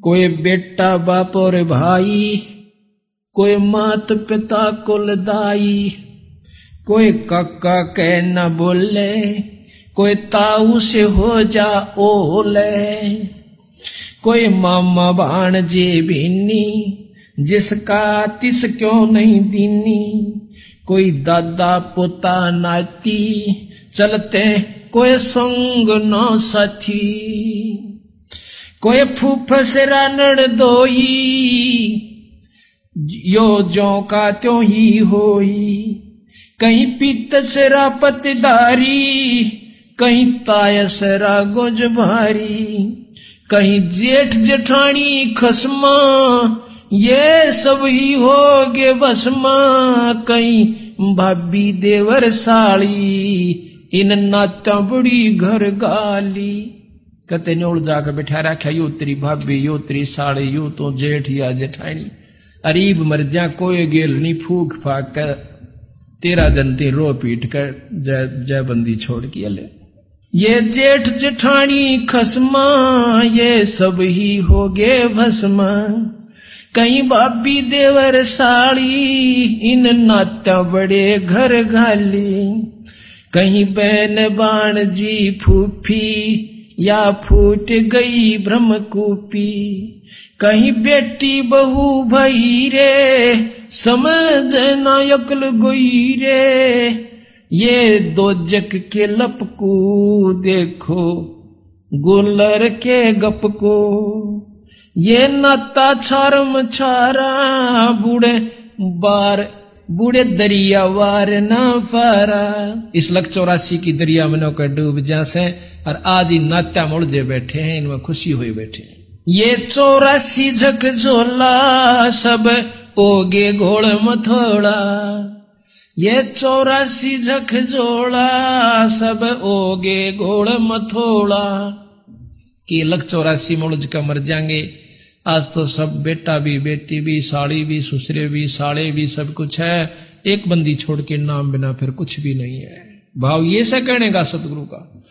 कोई बेटा बाप और भाई, कोई मात पिता कुल दाई, कोई काका कह न बोले, कोई ताऊ से हो जा ओले, कोई मामा भाण जे बीनी, जिसका तिस क्यों नहीं दीनी, कोई दादा पोता नाती, चलते कोई संग न साथी। कोई फूफस रानड़ दोई यो जो का त्यों ही होई। कहीं पीतसरा पतदारी, कहीं तायसरा गोज भारी। कहीं जेठ जेठानी खसमा, ये सब ही हो गे बसमा कहीं भाभी देवर साली, इन नाता बड़ी घर गाली। कते नोड़ जाकर बैठा रखा यो तेरी भाभी, यो तेरी साड़ी यो तो जेठ या जेठानी अरीब मर जा कोई गेल नहीं फूक फाक कर, तेरा दिन ते रो पीट कर जय जय बंदी छोड़ के ले ये जेठ जेठानी खसमा, ये सब ही हो गे भस्मा। कहीं भाभी देवर साड़ी इन नाता बड़े घर घाली कहीं बैन बाण जी फूफी या फूट गई ब्रह्मकूपी। कहीं बेटी बहू भई रे, समझ न यकल गोई रे। ये दो जग के लपकू देखो, गुलर के गप को ये नाता छारम छारा बूढ़े बार बूढ़े दरिया वार ना पारा इस लख चौरासी की दरिया में नौकर डूब जासे और आज ही नात्या मुड़जे बैठे हैं इनमें खुशी हुई बैठे हैं। ये चौरासी झक झोला सब ओगे घोड़ मथोड़ा। ये चौरासी झक झोला सब ओगे घोड़ मथोड़ा। कि लख चौरासी मुड़ज का मर जाएँगे आज तो सब बेटा भी, बेटी भी, साड़ी भी, ससुरे भी, साड़े भी, सब कुछ है। एक बंदी छोड़ के नाम बिना फिर कुछ भी नहीं है। भाव ये से कहने का सतगुरु का।